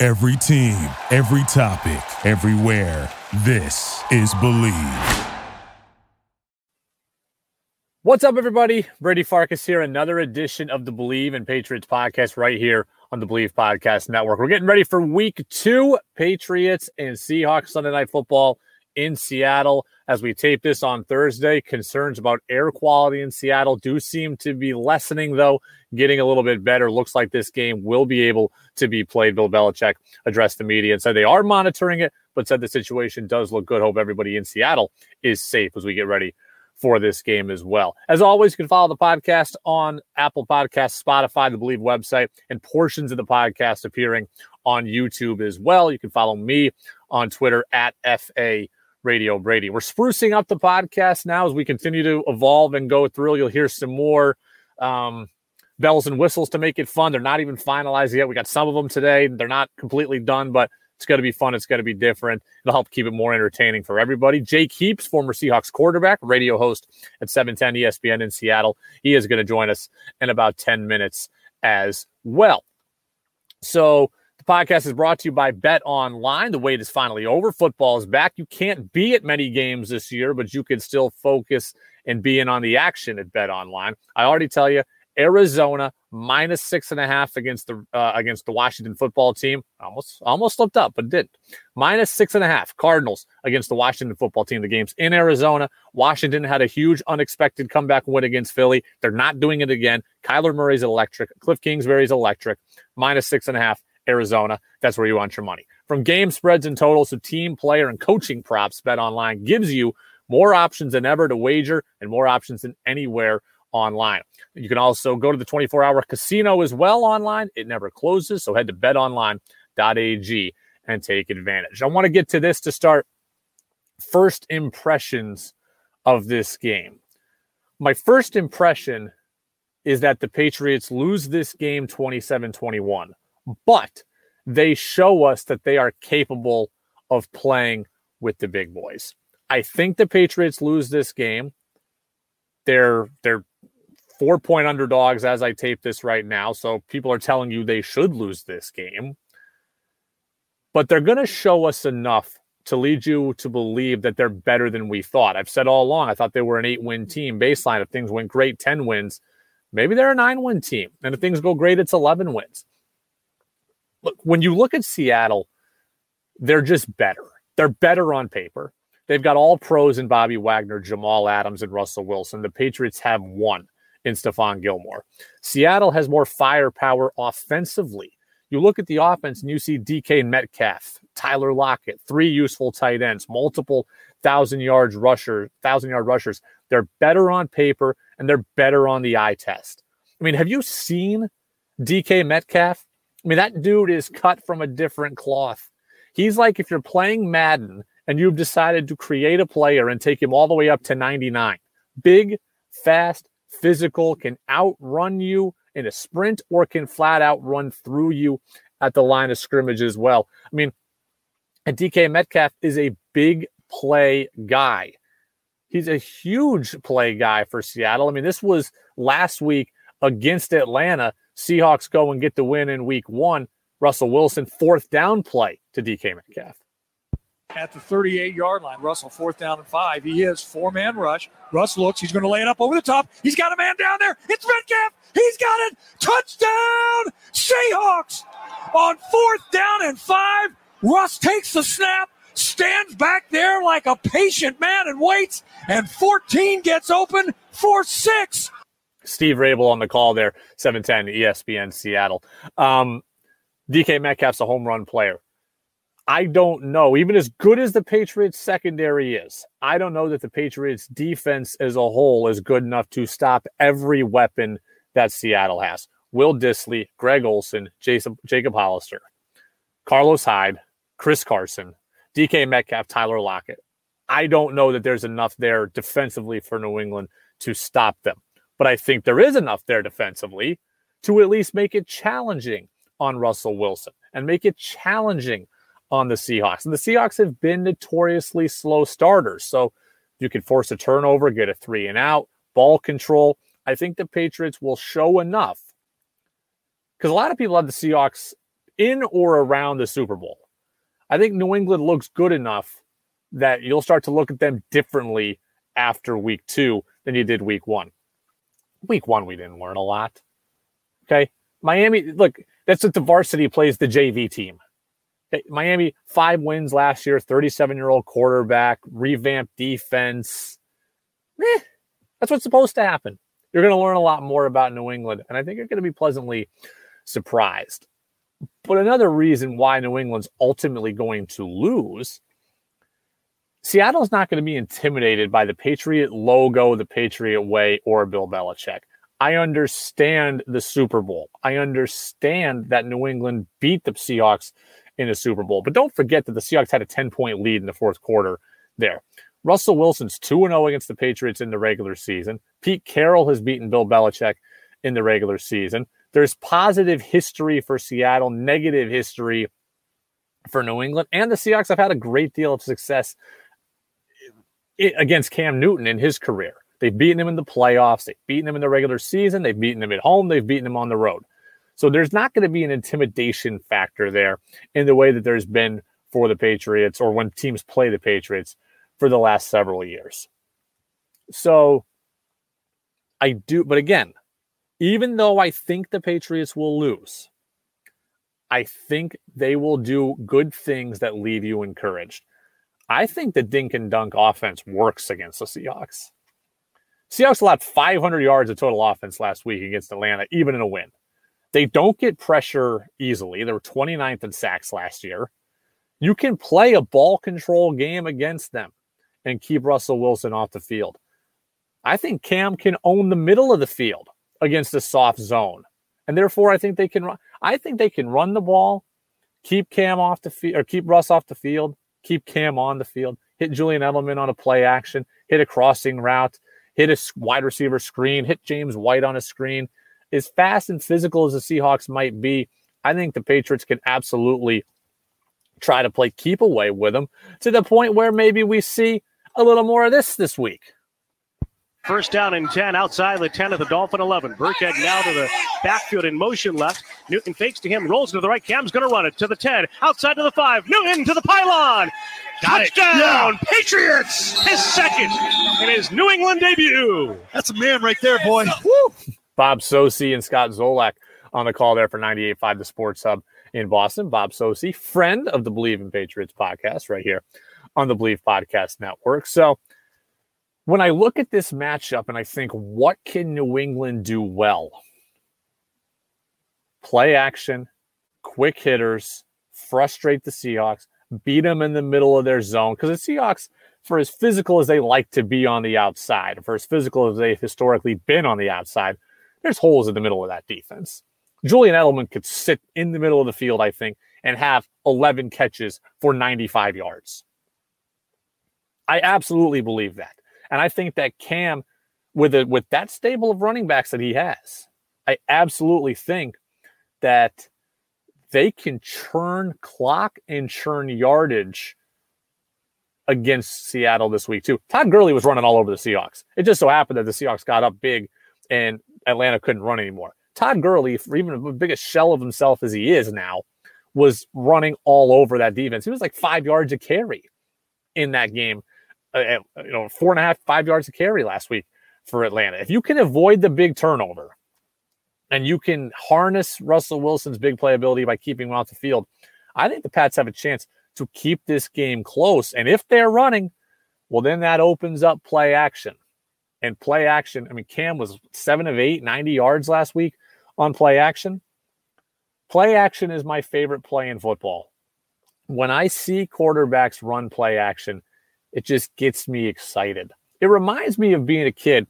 Every team, every topic, everywhere. This is Bleav. What's up, everybody? Brady Farkas here. Another edition of the Bleav in Patriots podcast right here on the Bleav Podcast Network. We're getting ready for week two Patriots and Seahawks Sunday Night Football in Seattle. As we tape this on Thursday, concerns about air quality in Seattle do seem to be lessening, though, getting a little bit better. Looks like this game will be able to be played. Bill Belichick addressed the media and said they are monitoring it, but said the situation does look good. Hope everybody in Seattle is safe as we get ready for this game as well. As always, you can follow the podcast on Apple Podcasts, Spotify, the Bleav website, and portions of the podcast appearing on YouTube as well. You can follow me on Twitter at FA Radio Brady. We're sprucing up the podcast now as we continue to evolve and go through. You'll hear some more um, bells and whistles to make it fun. They're not even finalized yet. We got some of them today. They're not completely done, but it's going to be fun. It's going to be different. It'll help keep it more entertaining for everybody. Jake Heaps, former Seahawks quarterback, radio host at 710 ESPN in Seattle. He is going to join us in about 10 minutes as well. So, podcast is brought to you by Bet Online. The wait is finally over. Football is back. You can't be at many games this year, but you can still focus and be in on the action at Bet Online. I already tell you, Arizona minus six and a half against the uh, against the Washington football team. Almost almost slipped up, but didn't. Minus six and a half. Cardinals against the Washington football team. The game's in Arizona. Washington had a huge unexpected comeback win against Philly. They're not doing it again. Kyler Murray's electric. Cliff Kingsbury's electric. Minus six and a half. Arizona. That's where you want your money. From game spreads and totals to team, player, and coaching props, Bet Online gives you more options than ever to wager and more options than anywhere online. You can also go to the 24 hour casino as well online. It never closes. So head to betonline.ag and take advantage. I want to get to this to start first impressions of this game. My first impression is that the Patriots lose this game 27 21, but they show us that they are capable of playing with the big boys. I think the Patriots lose this game. They're they're four point underdogs as I tape this right now. So people are telling you they should lose this game. But they're going to show us enough to lead you to believe that they're better than we thought. I've said all along, I thought they were an eight win team baseline. If things went great, 10 wins. Maybe they're a nine win team. And if things go great, it's 11 wins. Look, when you look at Seattle, they're just better. They're better on paper. They've got all pros in Bobby Wagner, Jamal Adams, and Russell Wilson. The Patriots have one in Stephon Gilmore. Seattle has more firepower offensively. You look at the offense and you see DK Metcalf, Tyler Lockett, three useful tight ends, multiple thousand yards rusher, thousand yard rushers. They're better on paper and they're better on the eye test. I mean, have you seen DK Metcalf? I mean, that dude is cut from a different cloth. He's like if you're playing Madden and you've decided to create a player and take him all the way up to 99. Big, fast, physical, can outrun you in a sprint or can flat out run through you at the line of scrimmage as well. I mean, and DK Metcalf is a big play guy. He's a huge play guy for Seattle. I mean, this was last week against Atlanta. Seahawks go and get the win in week one. Russell Wilson, fourth down play to DK Metcalf at the 38 yard line. Russell, fourth down and five. He is four man rush. Russ looks. He's going to lay it up over the top. He's got a man down there. It's Metcalf. He's got it. Touchdown, Seahawks. On fourth down and five, Russ takes the snap, stands back there like a patient man and waits, and 14 gets open for six. Steve Raible on the call there, 710 ESPN Seattle. Um, DK Metcalf's a home run player. I don't know. Even as good as the Patriots secondary is, I don't know that the Patriots defense as a whole is good enough to stop every weapon that Seattle has. Will Dissly, Greg Olsen, Jason, Jacob Hollister. Carlos Hyde, Chris Carson, DK Metcalf, Tyler Lockett. I don't know that there's enough there defensively for New England to stop them. But I think there is enough there defensively to at least make it challenging on Russell Wilson and make it challenging on the Seahawks. And the Seahawks have been notoriously slow starters. So you can force a turnover, get a three and out, ball control. I think the Patriots will show enough because a lot of people have the Seahawks in or around the Super Bowl. I think New England looks good enough that you'll start to look at them differently after week two than you did week one. Week one, we didn't learn a lot. Okay. Miami, look, that's what the varsity plays the JV team. Okay. Miami, five wins last year, 37 year old quarterback, revamped defense. Eh, that's what's supposed to happen. You're going to learn a lot more about New England, and I think you're going to be pleasantly surprised. But another reason why New England's ultimately going to lose Seattle's not going to be intimidated by the Patriot logo, the Patriot way, or Bill Belichick. I understand the Super Bowl. I understand that New England beat the Seahawks in the Super Bowl. But don't forget that the Seahawks had a 10 point lead in the fourth quarter there. Russell Wilson's 2 0 against the Patriots in the regular season. Pete Carroll has beaten Bill Belichick in the regular season. There's positive history for Seattle, negative history for New England. And the Seahawks have had a great deal of success against Cam Newton in his career. They've beaten him in the playoffs. They've beaten him in the regular season. They've beaten him at home. They've beaten him on the road. So there's not going to be an intimidation factor there in the way that there's been for the Patriots or when teams play the Patriots for the last several years. So I do, but again, even though I think the Patriots will lose, I think they will do good things that leave you encouraged. I think the dink and dunk offense works against the Seahawks. Seahawks allowed 500 yards of total offense last week against Atlanta, even in a win. They don't get pressure easily. They were 29th in sacks last year. You can play a ball control game against them and keep Russell Wilson off the field. I think Cam can own the middle of the field against a soft zone. And therefore, I think they can run. I think they can run the ball, keep Cam off the field, or keep Russ off the field, keep Cam on the field, hit Julian Edelman on a play action, hit a crossing route, hit a wide receiver screen, hit James White on a screen. As fast and physical as the Seahawks might be, I think the Patriots can absolutely try to play keep away with them to the point where maybe we see a little more of this this week. First down and 10 outside the 10 of the Dolphin 11. Burkhead now to the backfield in motion left. Newton fakes to him, rolls to the right. Cam's going to run it to the 10, outside to the 5. Newton to the pylon. Got Touchdown, yeah. Patriots! His second in his New England debut. That's a man right there, boy. Bob Socci and Scott Zolak on the call there for 98.5 The Sports Hub in Boston. Bob Socci, friend of the Bleav in Patriots podcast right here on the Bleav Podcast Network. So when I look at this matchup and I think, what can New England do well? Play action, quick hitters, frustrate the Seahawks, beat them in the middle of their zone. Because the Seahawks, for as physical as they like to be on the outside, for as physical as they've historically been on the outside, there's holes in the middle of that defense. Julian Edelman could sit in the middle of the field, I think, and have 11 catches for 95 yards. I absolutely believe that. And I think that Cam, with a, with that stable of running backs that he has, I absolutely think that they can churn clock and churn yardage against Seattle this week too. Todd Gurley was running all over the Seahawks. It just so happened that the Seahawks got up big and Atlanta couldn't run anymore. Todd Gurley, for even the biggest shell of himself as he is now, was running all over that defense. He was like five yards a carry in that game Uh, you know, four and a half, five yards of carry last week for Atlanta. If you can avoid the big turnover and you can harness Russell Wilson's big playability by keeping him off the field, I think the Pats have a chance to keep this game close. And if they're running, well, then that opens up play action. And play action, I mean, Cam was seven of eight, 90 yards last week on play action. Play action is my favorite play in football. When I see quarterbacks run play action, it just gets me excited. It reminds me of being a kid,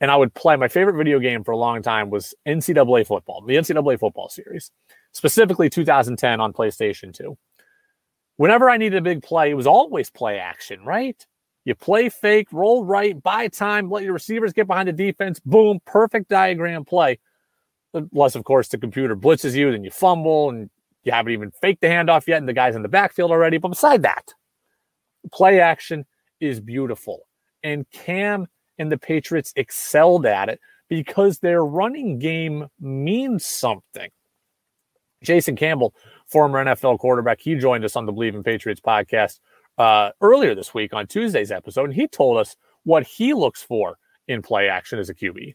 and I would play my favorite video game for a long time was NCAA football, the NCAA football series. specifically 2010 on PlayStation 2. Whenever I needed a big play, it was always play action, right? You play fake, roll right, buy time, let your receivers get behind the defense. Boom, perfect diagram play. Unless, of course, the computer blitzes you, then you fumble and you haven't even faked the handoff yet, and the guy's in the backfield already. But beside that, play action is beautiful. And Cam and the Patriots excelled at it because their running game means something. Jason Campbell, former NFL quarterback, he joined us on the Bleav in Patriots podcast uh, earlier this week on Tuesday's episode, and he told us what he looks for in play action as a QB.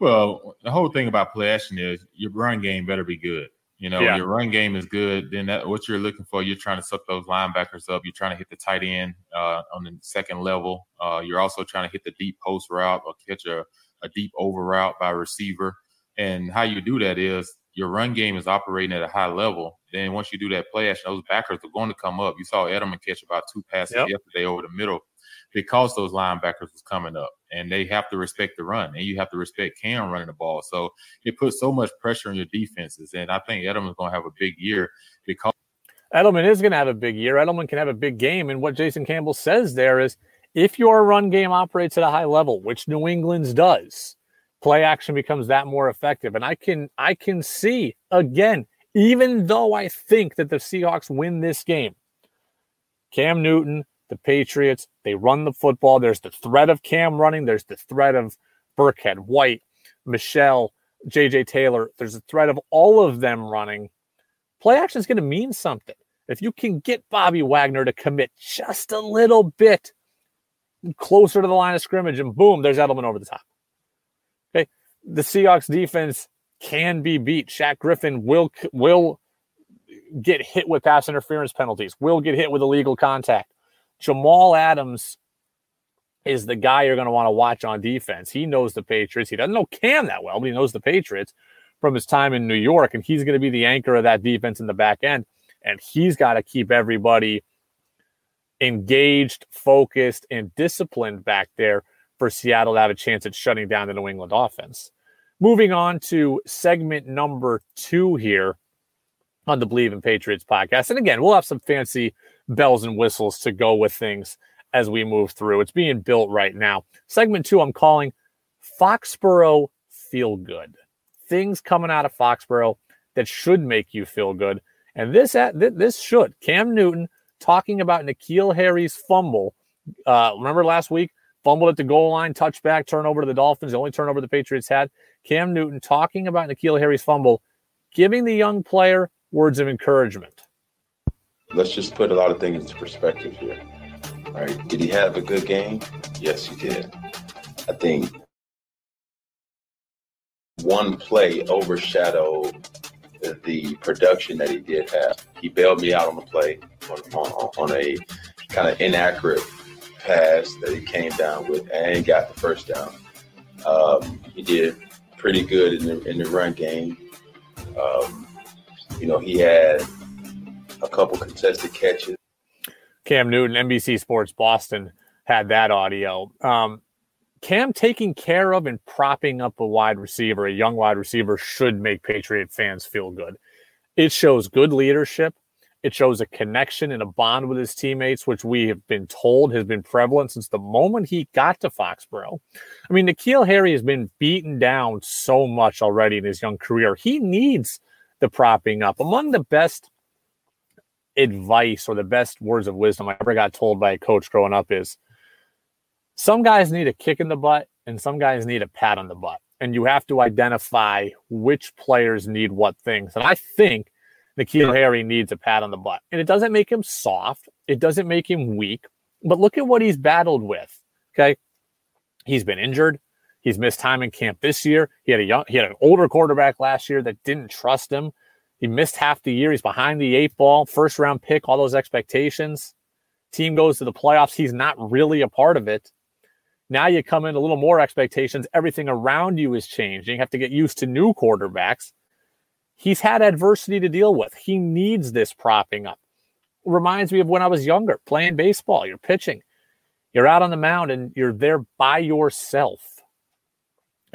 Well, the whole thing about play action is your run game better be good. You know, yeah. your run game is good. Then that what you're looking for, you're trying to suck those linebackers up. You're trying to hit the tight end uh, on the second level. Uh, you're also trying to hit the deep post route or catch a, a deep over route by receiver. And how you do that is your run game is operating at a high level, then once you do that play action, those backers are going to come up. You saw Edelman catch about two passes yep. yesterday over the middle because those linebackers was coming up and they have to respect the run and you have to respect Cam running the ball. So it puts so much pressure on your defenses. And I think Edelman's going to have a big year because Edelman is going to have a big year. Edelman can have a big game. And what Jason Campbell says there is if your run game operates at a high level, which New England's does, play action becomes that more effective. And I can I can see again, even though I think that the Seahawks win this game, Cam Newton, the Patriots, they run the football. There's the threat of Cam running. There's the threat of Burkhead, White, Michel, JJ Taylor. There's a threat of all of them running. Play action is going to mean something. If you can get Bobby Wagner to commit just a little bit closer to the line of scrimmage, and boom, there's Edelman over the top Okay. the Seahawks defense can be beat. Shaq Griffin will will get hit with pass interference penalties, will get hit with illegal contact. Jamal Adams is the guy you're going to want to watch on defense. He knows the Patriots. He doesn't know Cam that well, but he knows the Patriots from his time in New York, and he's going to be the anchor of that defense in the back end. And he's got to keep everybody engaged, focused, and disciplined back there for Seattle to have a chance at shutting down the New England offense. Moving on to segment number two here on the Bleav in Patriots podcast. And again, we'll have some fancy bells and whistles to go with things as we move through. It's being built right now. Segment two, I'm calling Foxborough Feel Good. Things coming out of Foxborough that should make you feel good. And this this should. Cam Newton talking about N'Keal Harry's fumble. Uh, remember last week fumbled at the goal line, touchback, turnover to the Dolphins, the only turnover the Patriots had. Cam Newton talking about N'Keal Harry's fumble, giving the young player words of encouragement. Let's just put a lot of things into perspective here. All right. Did he have a good game? Yes, he did. I think one play overshadowed the production that he did have. He bailed me out on the play on, on, on a kind of inaccurate pass that he came down with and got the first down. Um, he did pretty good in the in the run game. Um, you know, he had a couple contested catches. Cam Newton, NBC Sports Boston, had that audio. Um, Cam taking care of and propping up a wide receiver, a young wide receiver, should make Patriot fans feel good. It shows good leadership. It shows a connection and a bond with his teammates, which we have been told has been prevalent since the moment he got to Foxborough. I mean, N'Keal Harry has been beaten down so much already in his young career. He needs the propping up. Among the best advice or the best words of wisdom I ever got told by a coach growing up is some guys need a kick in the butt and some guys need a pat on the butt. And you have to identify which players need what things. And I think N'Keal Harry needs a pat on the butt. And it doesn't make him soft, it doesn't make him weak. But look at what he's battled with. Okay. He's been injured. He's missed time in camp this year. He had a young, he had an older quarterback last year that didn't trust him. He missed half the year. He's behind the eight ball, first round pick, all those expectations. Team goes to the playoffs. He's not really a part of it. Now you come in a little more expectations. Everything around you is changing. You have to get used to new quarterbacks. He's had adversity to deal with. He needs this propping up. Reminds me of when I was younger playing baseball. You're pitching, you're out on the mound, and you're there by yourself,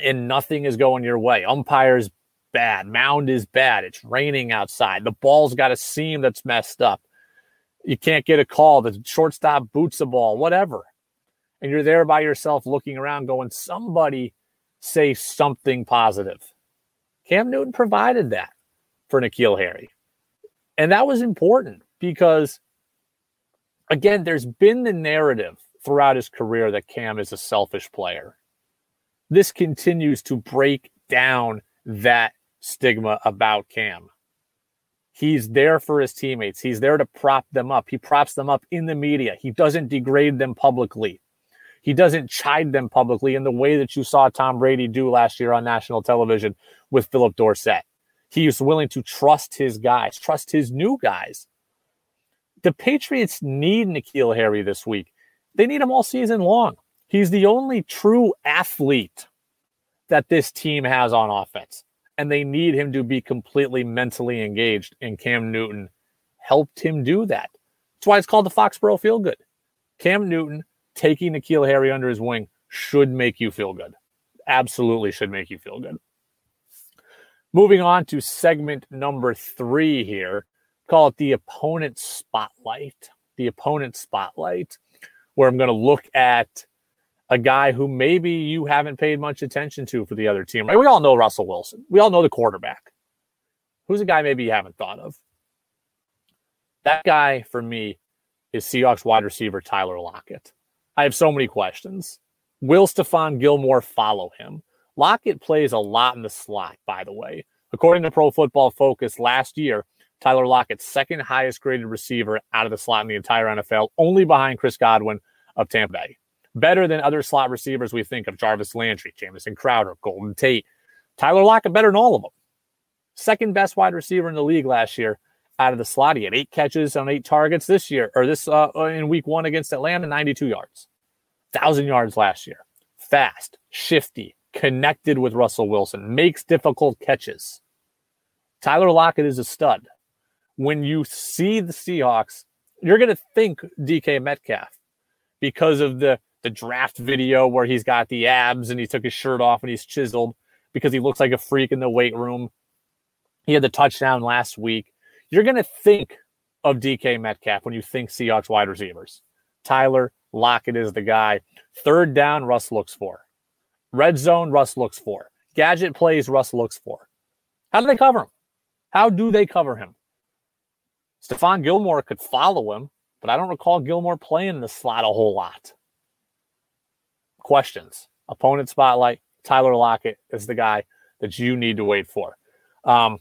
and nothing is going your way. Umpires bad. Mound is bad. It's raining outside. The ball's got a seam that's messed up. You can't get a call. The shortstop boots the ball, whatever. And you're there by yourself looking around going, somebody say something positive. Cam Newton provided that for N'Keal Harry. And that was important because, again, there's been the narrative throughout his career that Cam is a selfish player. This continues to break down that stigma about Cam. He's there for his teammates. He's there to prop them up. He props them up in the media. He doesn't degrade them publicly. He doesn't chide them publicly in the way that you saw Tom Brady do last year on national television with Phillip Dorsett. He was willing to trust his guys, trust his new guys. The Patriots need N'Keal Harry this week. They need him all season long. He's the only true athlete that this team has on offense. And they need him to be completely mentally engaged. And Cam Newton helped him do that. That's why it's called the Foxborough Feel Good. Cam Newton taking N'Keal Harry under his wing should make you feel good. Absolutely should make you feel good. Moving on to segment number three here, call it the opponent spotlight. The opponent spotlight, where I'm going to look at a guy who maybe you haven't paid much attention to for the other team. Right? We all know Russell Wilson. We all know the quarterback. Who's a guy maybe you haven't thought of? That guy for me is Seahawks wide receiver Tyler Lockett. I have so many questions. Will Stephon Gilmore follow him? Lockett plays a lot in the slot, by the way. According to Pro Football Focus, last year, Tyler Lockett's second highest graded receiver out of the slot in the entire NFL, only behind Chris Godwin of Tampa Bay better than other slot receivers we think of Jarvis Landry, Jamison Crowder, Golden Tate. Tyler Lockett better than all of them. Second best wide receiver in the league last year out of the slot. He had eight catches on eight targets this year, or this uh, in week one against Atlanta, 92 yards, 1,000 yards last year. Fast, shifty, connected with Russell Wilson, makes difficult catches. Tyler Lockett is a stud. When you see the Seahawks, you're going to think DK Metcalf because of the the draft video where he's got the abs and he took his shirt off and he's chiseled because he looks like a freak in the weight room. He had the touchdown last week. You're going to think of DK Metcalf when you think Seahawks wide receivers. Tyler Lockett is the guy. Third down, Russ looks for. Red zone, Russ looks for. Gadget plays, Russ looks for. How do they cover him? How do they cover him? Stephon Gilmore could follow him, but I don't recall Gilmore playing in the slot a whole lot questions. Opponent spotlight. Tyler Lockett is the guy that you need to wait for. Um,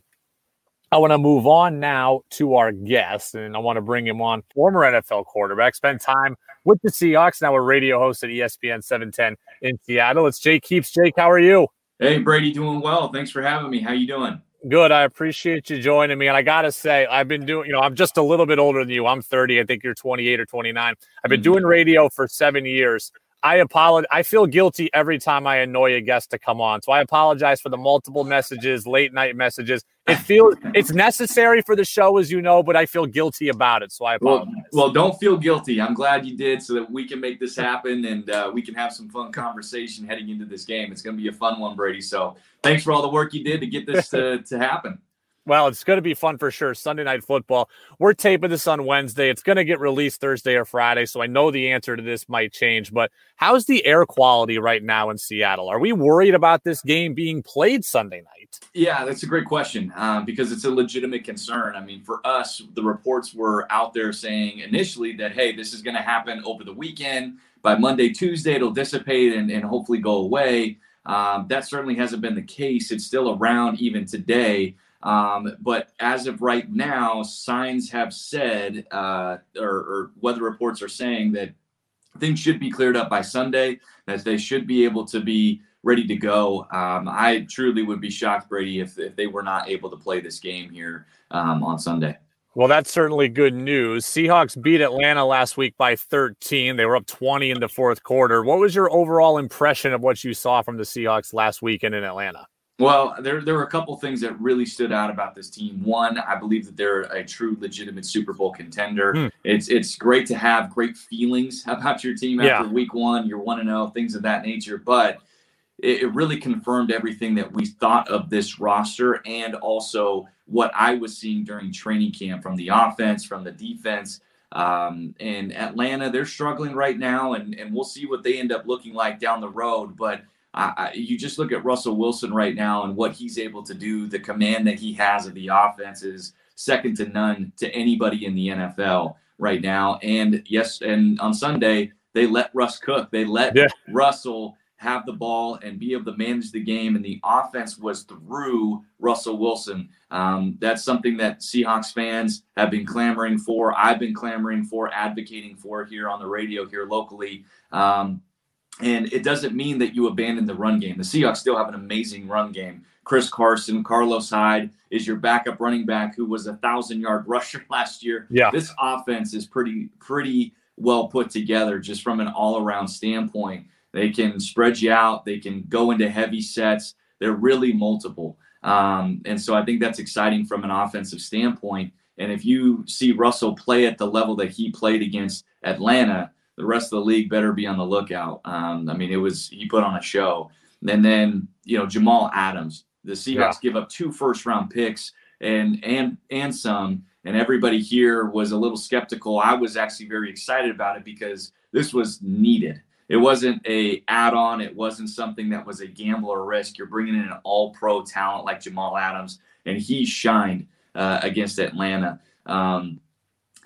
I want to move on now to our guest, and I want to bring him on. Former NFL quarterback, spent time with the Seahawks, now a radio host at ESPN 710 in Seattle. It's Jake Heaps. Jake, how are you? Hey, Brady, doing well. Thanks for having me. How you doing? Good. I appreciate you joining me. And I got to say, I've been doing, you know, I'm just a little bit older than you. I'm 30. I think you're 28 or 29. I've been mm-hmm. doing radio for seven years. I apologize. I feel guilty every time I annoy a guest to come on. So I apologize for the multiple messages, late night messages. It feels it's necessary for the show, as you know, but I feel guilty about it. So I apologize. Well, well don't feel guilty. I'm glad you did so that we can make this happen and uh, we can have some fun conversation heading into this game. It's going to be a fun one, Brady. So thanks for all the work you did to get this to, to happen. Well, it's going to be fun for sure. Sunday night football. We're taping this on Wednesday. It's going to get released Thursday or Friday, so I know the answer to this might change. But how's the air quality right now in Seattle? Are we worried about this game being played Sunday night? Yeah, that's a great question um, because it's a legitimate concern. I mean, for us, the reports were out there saying initially that, hey, this is going to happen over the weekend. By Monday, Tuesday, it'll dissipate and, and hopefully go away. Um, that certainly hasn't been the case. It's still around even today. Um, but as of right now, signs have said, uh, or, or weather reports are saying that things should be cleared up by Sunday, that they should be able to be ready to go. Um, I truly would be shocked, Brady, if, if they were not able to play this game here um, on Sunday. Well, that's certainly good news. Seahawks beat Atlanta last week by 13. They were up 20 in the fourth quarter. What was your overall impression of what you saw from the Seahawks last weekend in Atlanta? Well, there there were a couple things that really stood out about this team. One, I believe that they're a true, legitimate Super Bowl contender. Hmm. It's it's great to have great feelings about your team after yeah. week one. You're one to oh, know things of that nature. But it, it really confirmed everything that we thought of this roster and also what I was seeing during training camp from the offense, from the defense. Um, and Atlanta, they're struggling right now, and, and we'll see what they end up looking like down the road. But I, you just look at Russell Wilson right now and what he's able to do, the command that he has of the offense is second to none to anybody in the NFL right now. And yes, and on Sunday, they let Russ cook. They let yeah. Russell have the ball and be able to manage the game. And the offense was through Russell Wilson. Um, that's something that Seahawks fans have been clamoring for. I've been clamoring for, advocating for here on the radio here locally. Um, and it doesn't mean that you abandon the run game. The Seahawks still have an amazing run game. Chris Carson, Carlos Hyde is your backup running back who was a thousand yard rusher last year. Yeah. This offense is pretty, pretty well put together just from an all around standpoint. They can spread you out, they can go into heavy sets. They're really multiple. Um, and so I think that's exciting from an offensive standpoint. And if you see Russell play at the level that he played against Atlanta, the rest of the league better be on the lookout. Um, I mean, it was he put on a show. And then you know Jamal Adams, the Seahawks yeah. give up two first round picks and and and some, and everybody here was a little skeptical. I was actually very excited about it because this was needed. It wasn't a add-on. It wasn't something that was a gamble or risk. You're bringing in an all-pro talent like Jamal Adams, and he shined uh, against Atlanta. Um,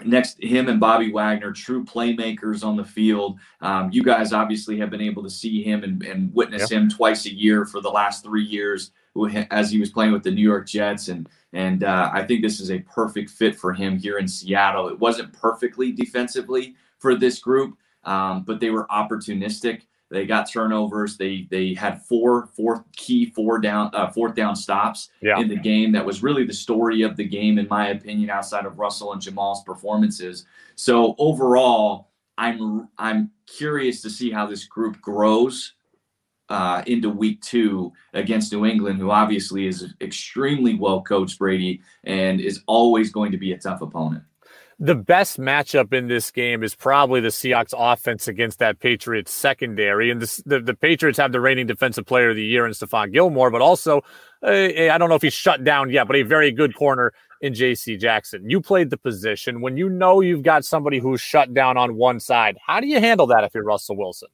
next him and Bobby Wagner, true playmakers on the field. Um, you guys obviously have been able to see him and, and witness yep. him twice a year for the last three years as he was playing with the New York Jets. And and uh, I think this is a perfect fit for him here in Seattle. It wasn't perfectly defensively for this group, um, but they were opportunistic. They got turnovers. They they had four four key four down uh, fourth down stops yeah. in the game. That was really the story of the game, in my opinion, outside of Russell and Jamal's performances. So overall, I'm I'm curious to see how this group grows uh, into Week Two against New England, who obviously is extremely well coached, Brady, and is always going to be a tough opponent the best matchup in this game is probably the Seahawks offense against that Patriots secondary. And this, the, the Patriots have the reigning defensive player of the year in Stephon Gilmore, but also, I don't know if he's shut down yet, but a very good corner in JC Jackson. You played the position. When you know you've got somebody who's shut down on one side, how do you handle that if you're Russell Wilson?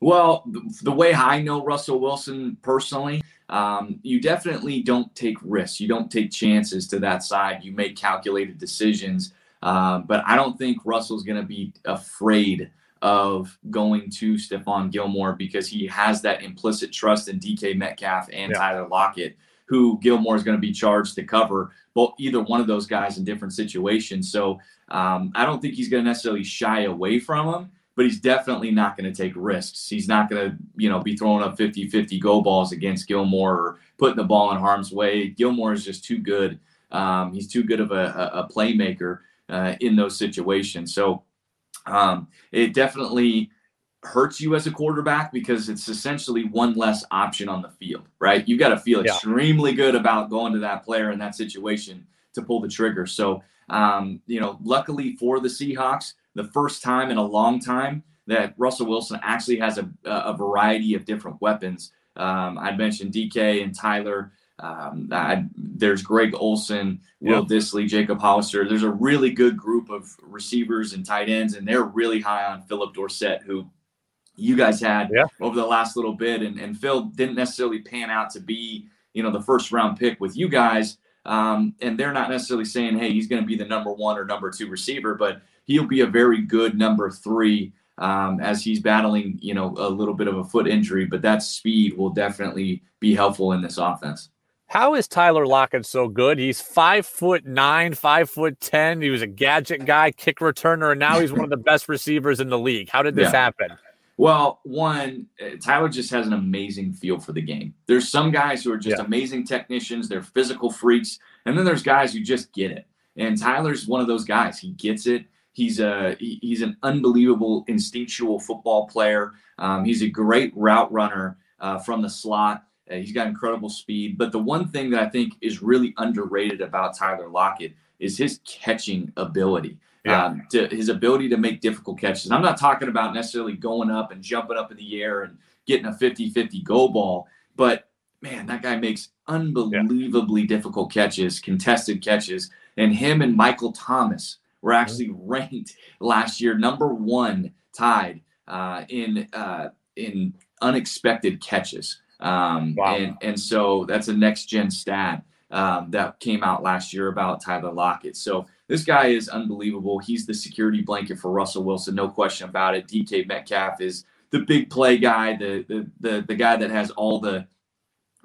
Well, the way I know Russell Wilson personally, um, you definitely don't take risks. You don't take chances to that side. You make calculated decisions. Uh, but I don't think Russell's going to be afraid of going to Stephon Gilmore because he has that implicit trust in DK Metcalf and yeah. Tyler Lockett, who Gilmore is going to be charged to cover both either one of those guys in different situations. So um, I don't think he's going to necessarily shy away from him, but he's definitely not going to take risks. He's not going to, you know, be throwing up 50-50 go balls against Gilmore or putting the ball in harm's way. Gilmore is just too good. Um, he's too good of a, a playmaker uh, in those situations. So um, it definitely hurts you as a quarterback because it's essentially one less option on the field, right? You got to feel yeah. extremely good about going to that player in that situation to pull the trigger. So, um, you know, luckily for the Seahawks, the first time in a long time that Russell Wilson actually has a, a variety of different weapons. Um, I'd mentioned DK and Tyler. Um, I, there's Greg Olsen, Will. Dissly, Jacob Hollister. There's a really good group of receivers and tight ends, and they're really high on Phillip Dorsett, who you guys had yeah. over the last little bit. And, and Phil didn't necessarily pan out to be, you know, the first round pick with you guys. Um, and they're not necessarily saying, hey, he's going to be the number one or number two receiver, but he'll be a very good number three um, as he's battling, you know, a little bit of a foot injury. But that speed will definitely be helpful in this offense. How is Tyler Lockett so good? He's five foot nine, five foot ten. He was a gadget guy, kick returner, and now he's one of the best receivers in the league. How did this yeah. happen? Well, one, uh, Tyler just has an amazing feel for the game. There's some guys who are just yeah. amazing technicians, they're physical freaks, and then there's guys who just get it. And Tyler's one of those guys. He gets it. He's a he's an unbelievable instinctual football player. Um, he's a great route runner uh, from the slot. He's got incredible speed. But the one thing that I think is really underrated about Tyler Lockett is his catching ability. Yeah. Um, to his ability to make difficult catches. I'm not talking about necessarily going up and jumping up in the air and getting a 50 50 go ball. But man, that guy makes unbelievably yeah. difficult catches, contested catches. And him and Michael Thomas were mm-hmm. actually mm-hmm. ranked last year number one tied uh, in uh, in unexpected catches. Um, wow. and, and so that's a next gen stat um, that came out last year about Tyler Lockett. So this guy is unbelievable. He's the security blanket for Russell Wilson, no question about it. DK Metcalf is the big play guy, the the the, the guy that has all the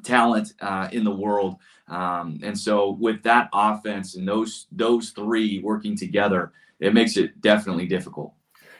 talent uh, in the world. Um, and so with that offense and those those three working together, it makes it definitely difficult.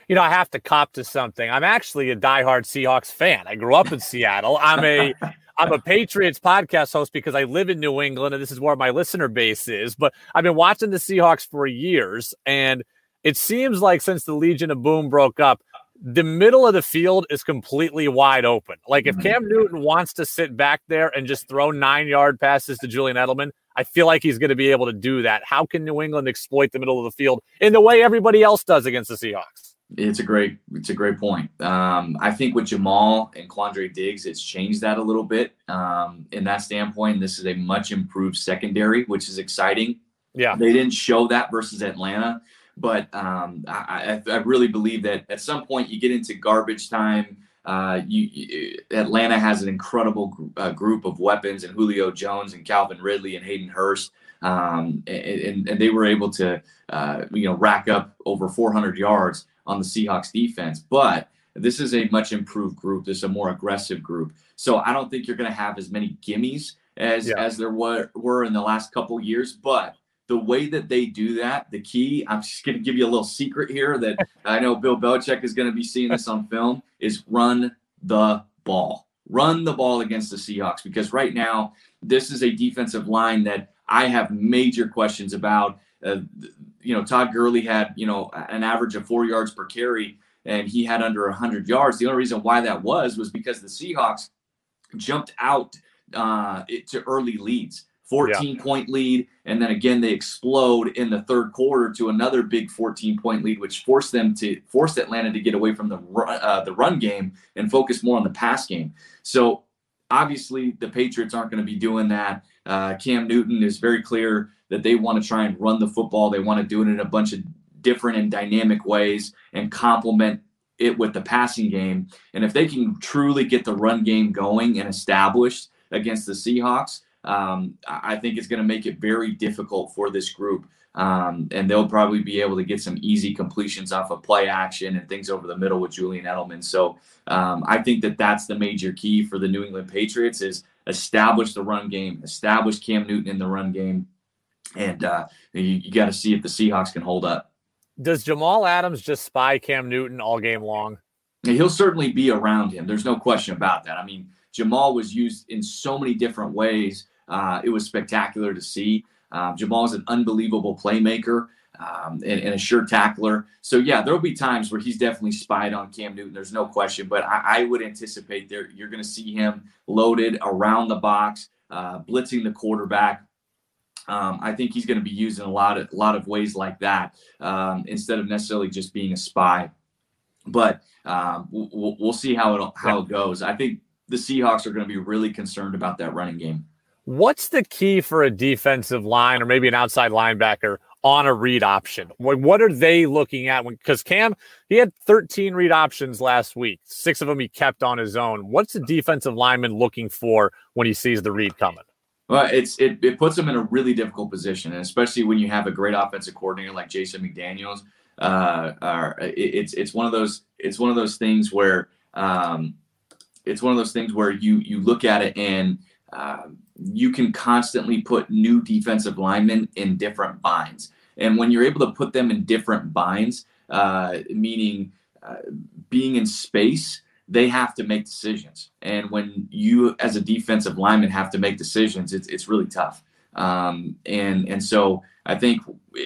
You know, I have to cop to something. I'm actually a diehard Seahawks fan. I grew up in Seattle. I'm a I'm a Patriots podcast host because I live in New England and this is where my listener base is. But I've been watching the Seahawks for years, and it seems like since the Legion of Boom broke up, the middle of the field is completely wide open. Like if mm-hmm. Cam Newton wants to sit back there and just throw nine yard passes to Julian Edelman, I feel like he's going to be able to do that. How can New England exploit the middle of the field in the way everybody else does against the Seahawks? It's a great, it's a great point. Um, I think with Jamal and Quandre Diggs, it's changed that a little bit. Um, in that standpoint, this is a much improved secondary, which is exciting. Yeah, they didn't show that versus Atlanta, but um, I, I, really believe that at some point you get into garbage time. Uh, you, you, Atlanta has an incredible gr- uh, group of weapons, and Julio Jones and Calvin Ridley and Hayden Hurst, um, and, and, they were able to, uh, you know, rack up over 400 yards on the Seahawks defense. But this is a much improved group. This is a more aggressive group. So I don't think you're going to have as many gimmies as yeah. as there were were in the last couple years. But the way that they do that, the key, I'm just going to give you a little secret here that I know Bill Belichick is going to be seeing this on film, is run the ball. Run the ball against the Seahawks because right now, this is a defensive line that I have major questions about. Uh, you know, Todd Gurley had, you know, an average of four yards per carry and he had under 100 yards. The only reason why that was was because the Seahawks jumped out uh, to early leads. 14 yeah. point lead. And then again, they explode in the third quarter to another big 14 point lead, which forced them to force Atlanta to get away from the run, uh, the run game and focus more on the pass game. So obviously, the Patriots aren't going to be doing that. Uh, Cam Newton is very clear that they want to try and run the football. They want to do it in a bunch of different and dynamic ways and complement it with the passing game. And if they can truly get the run game going and established against the Seahawks, um, I think it's going to make it very difficult for this group. Um, and they'll probably be able to get some easy completions off of play action and things over the middle with Julian Edelman. So um, I think that that's the major key for the New England Patriots is establish the run game, establish Cam Newton in the run game, and uh, you, you got to see if the Seahawks can hold up. Does Jamal Adams just spy Cam Newton all game long? He'll certainly be around him. There's no question about that. I mean, Jamal was used in so many different ways. Uh, it was spectacular to see. Um, Jamal is an unbelievable playmaker um, and, and, a sure tackler. So yeah, there'll be times where he's definitely spied on Cam Newton. There's no question, but I, I would anticipate there you're going to see him loaded around the box, uh, blitzing the quarterback. Um, I think he's going to be used in a lot of a lot of ways like that um, instead of necessarily just being a spy. But um, we'll, we'll see how it how it goes. I think the Seahawks are going to be really concerned about that running game. What's the key for a defensive line or maybe an outside linebacker on a read option? What are they looking at? Because Cam, he had 13 read options last week. Six of them he kept on his own. What's the defensive lineman looking for when he sees the read coming? Well, it's it, it puts them in a really difficult position, and especially when you have a great offensive coordinator like Jason McDaniels. Uh, uh, it, it's it's one of those it's one of those things where um, it's one of those things where you you look at it and uh, you can constantly put new defensive linemen in different binds. And when you're able to put them in different binds, uh, meaning uh, being in space, they have to make decisions. And when you, as a defensive lineman, have to make decisions, it's, it's really tough. Um, and and so I think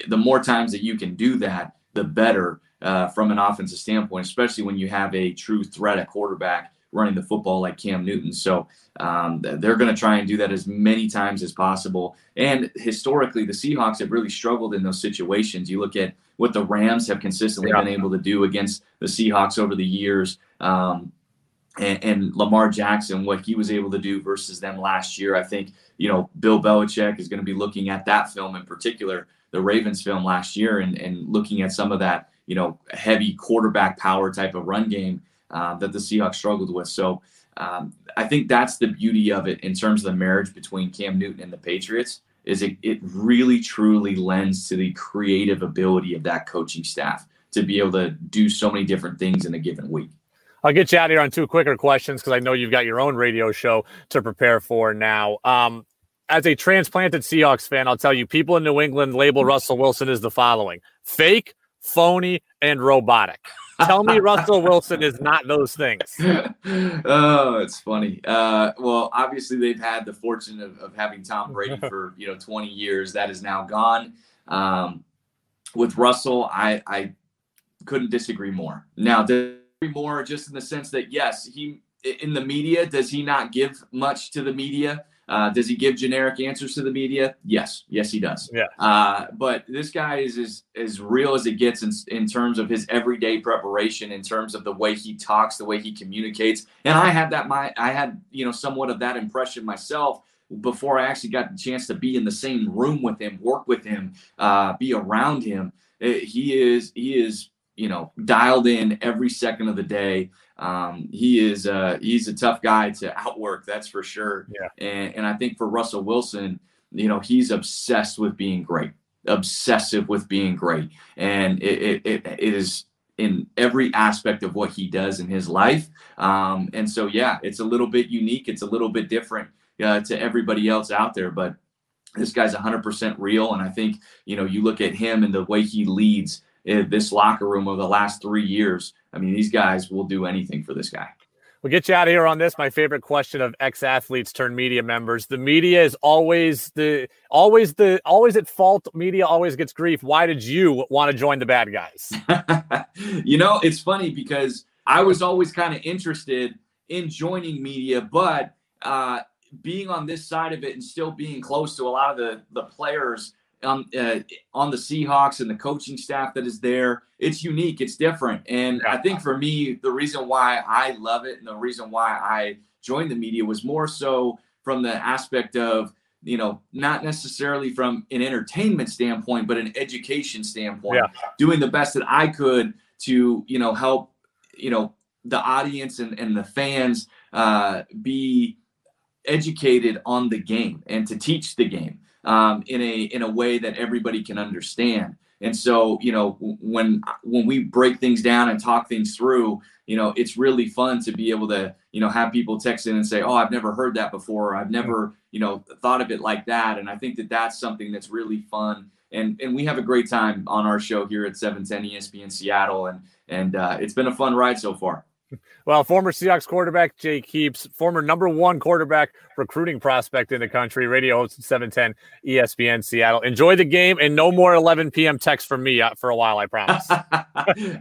the more times that you can do that, the better uh, from an offensive standpoint, especially when you have a true threat at quarterback running the football like Cam Newton. So um, they're going to try and do that as many times as possible. And historically, the Seahawks have really struggled in those situations. You look at what the Rams have consistently yeah. been able to do against the Seahawks over the years. Um, and, and, Lamar Jackson, what he was able to do versus them last year. I think, you know, Bill Belichick is going to be looking at that film in particular, the Ravens film last year, and, and looking at some of that, you know, heavy quarterback power type of run game uh, that the Seahawks struggled with. So um, I think that's the beauty of it in terms of the marriage between Cam Newton and the Patriots is it, it really truly lends to the creative ability of that coaching staff to be able to do so many different things in a given week. I'll get you out here on two quicker questions because I know you've got your own radio show to prepare for now. Um, as a transplanted Seahawks fan, I'll tell you, people in New England label Russell Wilson as the following fake, phony, and robotic. Tell me Russell Wilson is not those things. oh, it's funny. Uh, well, obviously they've had the fortune of, of having Tom Brady for you know 20 years. That is now gone. Um, with Russell, I, I couldn't disagree more. Now, more just in the sense that yes, he in the media does he not give much to the media? Uh, does he give generic answers to the media? Yes, yes, he does. Yeah. Uh, but this guy is as as real as it gets in, in terms of his everyday preparation, in terms of the way he talks, the way he communicates. And I had that my I had you know somewhat of that impression myself before I actually got the chance to be in the same room with him, work with him, uh, be around him. Eh, he is he is you know dialed in every second of the day. Um, he is uh, he's a tough guy to outwork, that's for sure. Yeah. And and I think for Russell Wilson, you know, he's obsessed with being great, obsessive with being great, and it it, it is in every aspect of what he does in his life. Um, and so yeah, it's a little bit unique. It's a little bit different uh, to everybody else out there, but this guy's 100% real and i think you know you look at him and the way he leads this locker room over the last three years. I mean, these guys will do anything for this guy. We'll get you out of here on this. My favorite question of ex-athletes turned media members. The media is always the always the always at fault. Media always gets grief. Why did you want to join the bad guys? you know, it's funny because I was always kind of interested in joining media, but uh, being on this side of it and still being close to a lot of the the players on uh, on the Seahawks and the coaching staff that is there. It's unique. It's different. And I think for me, the reason why I love it and the reason why I joined the media was more so from the aspect of you know not necessarily from an entertainment standpoint but an education standpoint yeah. doing the best that i could to you know help you know the audience and, and the fans uh, be educated on the game and to teach the game um, in a in a way that everybody can understand. And so, you know, when when we break things down and talk things through, you know, it's really fun to be able to, you know, have people text in and say, "Oh, I've never heard that before. I've never, you know, thought of it like that." And I think that that's something that's really fun. And and we have a great time on our show here at 710 ESPN Seattle, and and uh, it's been a fun ride so far. Well, former Seahawks quarterback Jake Heaps, former number one quarterback recruiting prospect in the country, radio host at 710 ESPN Seattle. Enjoy the game and no more 11 p.m. text from me uh, for a while, I promise. all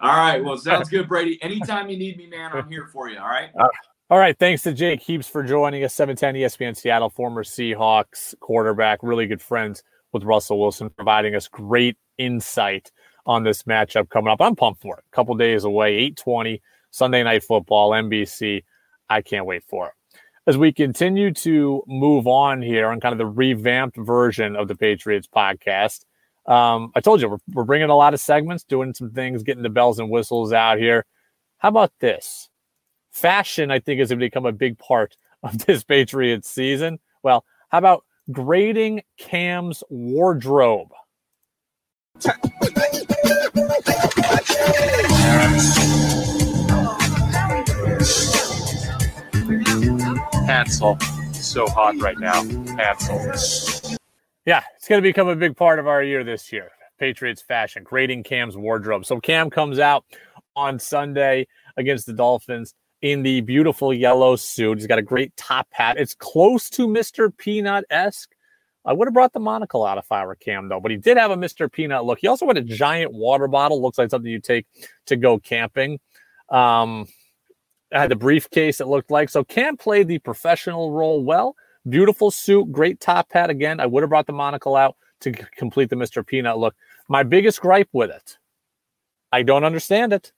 right. Well, sounds good, Brady. Anytime you need me, man, I'm here for you. All right. Uh, all right. Thanks to Jake Heaps for joining us. 710 ESPN Seattle, former Seahawks quarterback, really good friends with Russell Wilson, providing us great insight on this matchup coming up. I'm pumped for it. A couple days away, 820 Sunday Night Football, NBC. I can't wait for it. As we continue to move on here on kind of the revamped version of the Patriots podcast, um, I told you we're, we're bringing a lot of segments, doing some things, getting the bells and whistles out here. How about this? Fashion, I think, is going to become a big part of this Patriots season. Well, how about grading Cam's wardrobe? Hansel. So hot right now. Hansel. Yeah, it's going to become a big part of our year this year. Patriots fashion, grading Cam's wardrobe. So Cam comes out on Sunday against the Dolphins in the beautiful yellow suit. He's got a great top hat. It's close to Mr. Peanut esque. I would have brought the monocle out if I were Cam, though, but he did have a Mr. Peanut look. He also had a giant water bottle. Looks like something you take to go camping. Um, had the briefcase, it looked like. So Cam played the professional role well. Beautiful suit, great top hat. Again, I would have brought the monocle out to complete the Mr. Peanut look. My biggest gripe with it, I don't understand it.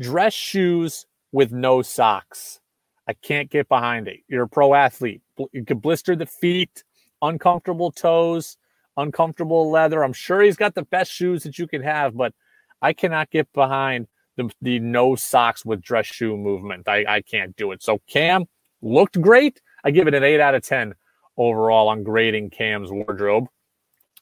Dress shoes with no socks. I can't get behind it. You're a pro athlete. You could blister the feet, uncomfortable toes, uncomfortable leather. I'm sure he's got the best shoes that you can have, but I cannot get behind the, the no socks with dress shoe movement. I, I can't do it. So Cam looked great. I give it an 8 out of 10 overall on grading Cam's wardrobe.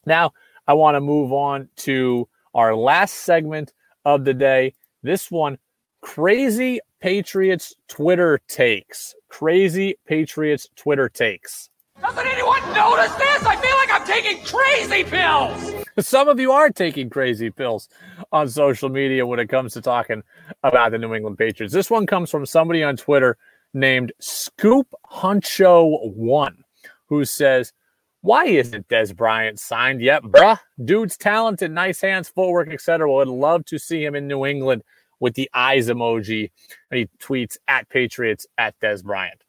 Now, I want to move on to our last segment of the day. This one crazy Patriots Twitter takes. Crazy Patriots Twitter takes. Doesn't anyone notice this? I feel like I'm taking crazy pills. Some of you are taking crazy pills on social media when it comes to talking about the New England Patriots. This one comes from somebody on Twitter named Scoop Huncho One, who says, "Why isn't Dez Bryant signed yet, bruh? Dude's talented, nice hands, footwork, etc. Would love to see him in New England." With the eyes emoji, and he tweets at Patriots at Dez Bryant.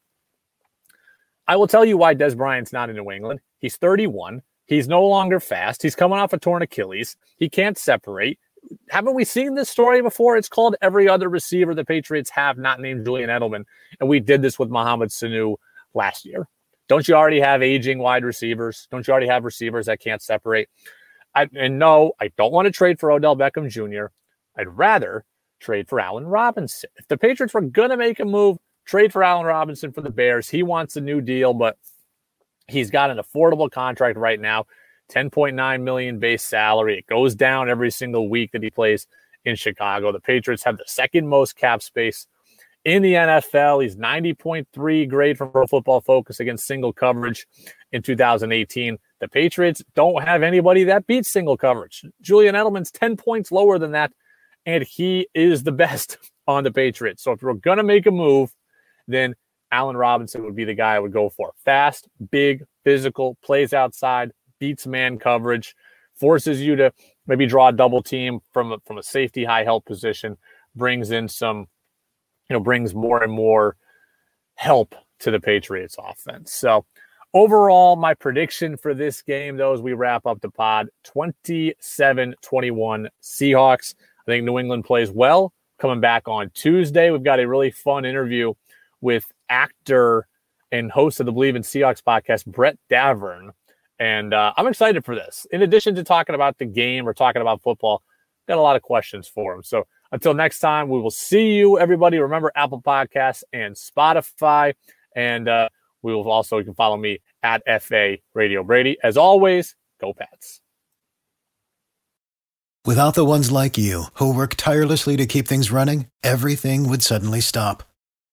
I will tell you why Dez Bryant's not in New England. He's 31. He's no longer fast. He's coming off a torn Achilles. He can't separate. Haven't we seen this story before? It's called every other receiver the Patriots have, not named Julian Edelman. And we did this with Mohamed Sanu last year. Don't you already have aging wide receivers? Don't you already have receivers that can't separate? I, and no, I don't want to trade for Odell Beckham Jr. I'd rather trade for Allen Robinson. If the Patriots were going to make a move, trade for Allen Robinson for the Bears. He wants a new deal, but he's got an affordable contract right now 10.9 million base salary. It goes down every single week that he plays in Chicago. The Patriots have the second most cap space in the NFL. He's 90.3 grade from Pro Football Focus against single coverage in 2018. The Patriots don't have anybody that beats single coverage. Julian Edelman's 10 points lower than that, and he is the best on the Patriots. So if you're going to make a move, then Allen Robinson would be the guy I would go for. Fast, big, physical, plays outside, beats man coverage, forces you to maybe draw a double team from a, from a safety high help position, brings in some, you know, brings more and more help to the Patriots offense. So overall, my prediction for this game, though, as we wrap up the pod 27 21 Seahawks. I think New England plays well. Coming back on Tuesday, we've got a really fun interview with actor and host of the Bleav in Seahawks podcast, Brett Davern. And uh, I'm excited for this. In addition to talking about the game or talking about football, got a lot of questions for him. So until next time, we will see you, everybody. Remember Apple Podcasts and Spotify. And uh, we will also, you can follow me at FA Radio Brady. As always, go Pats. Without the ones like you who work tirelessly to keep things running, everything would suddenly stop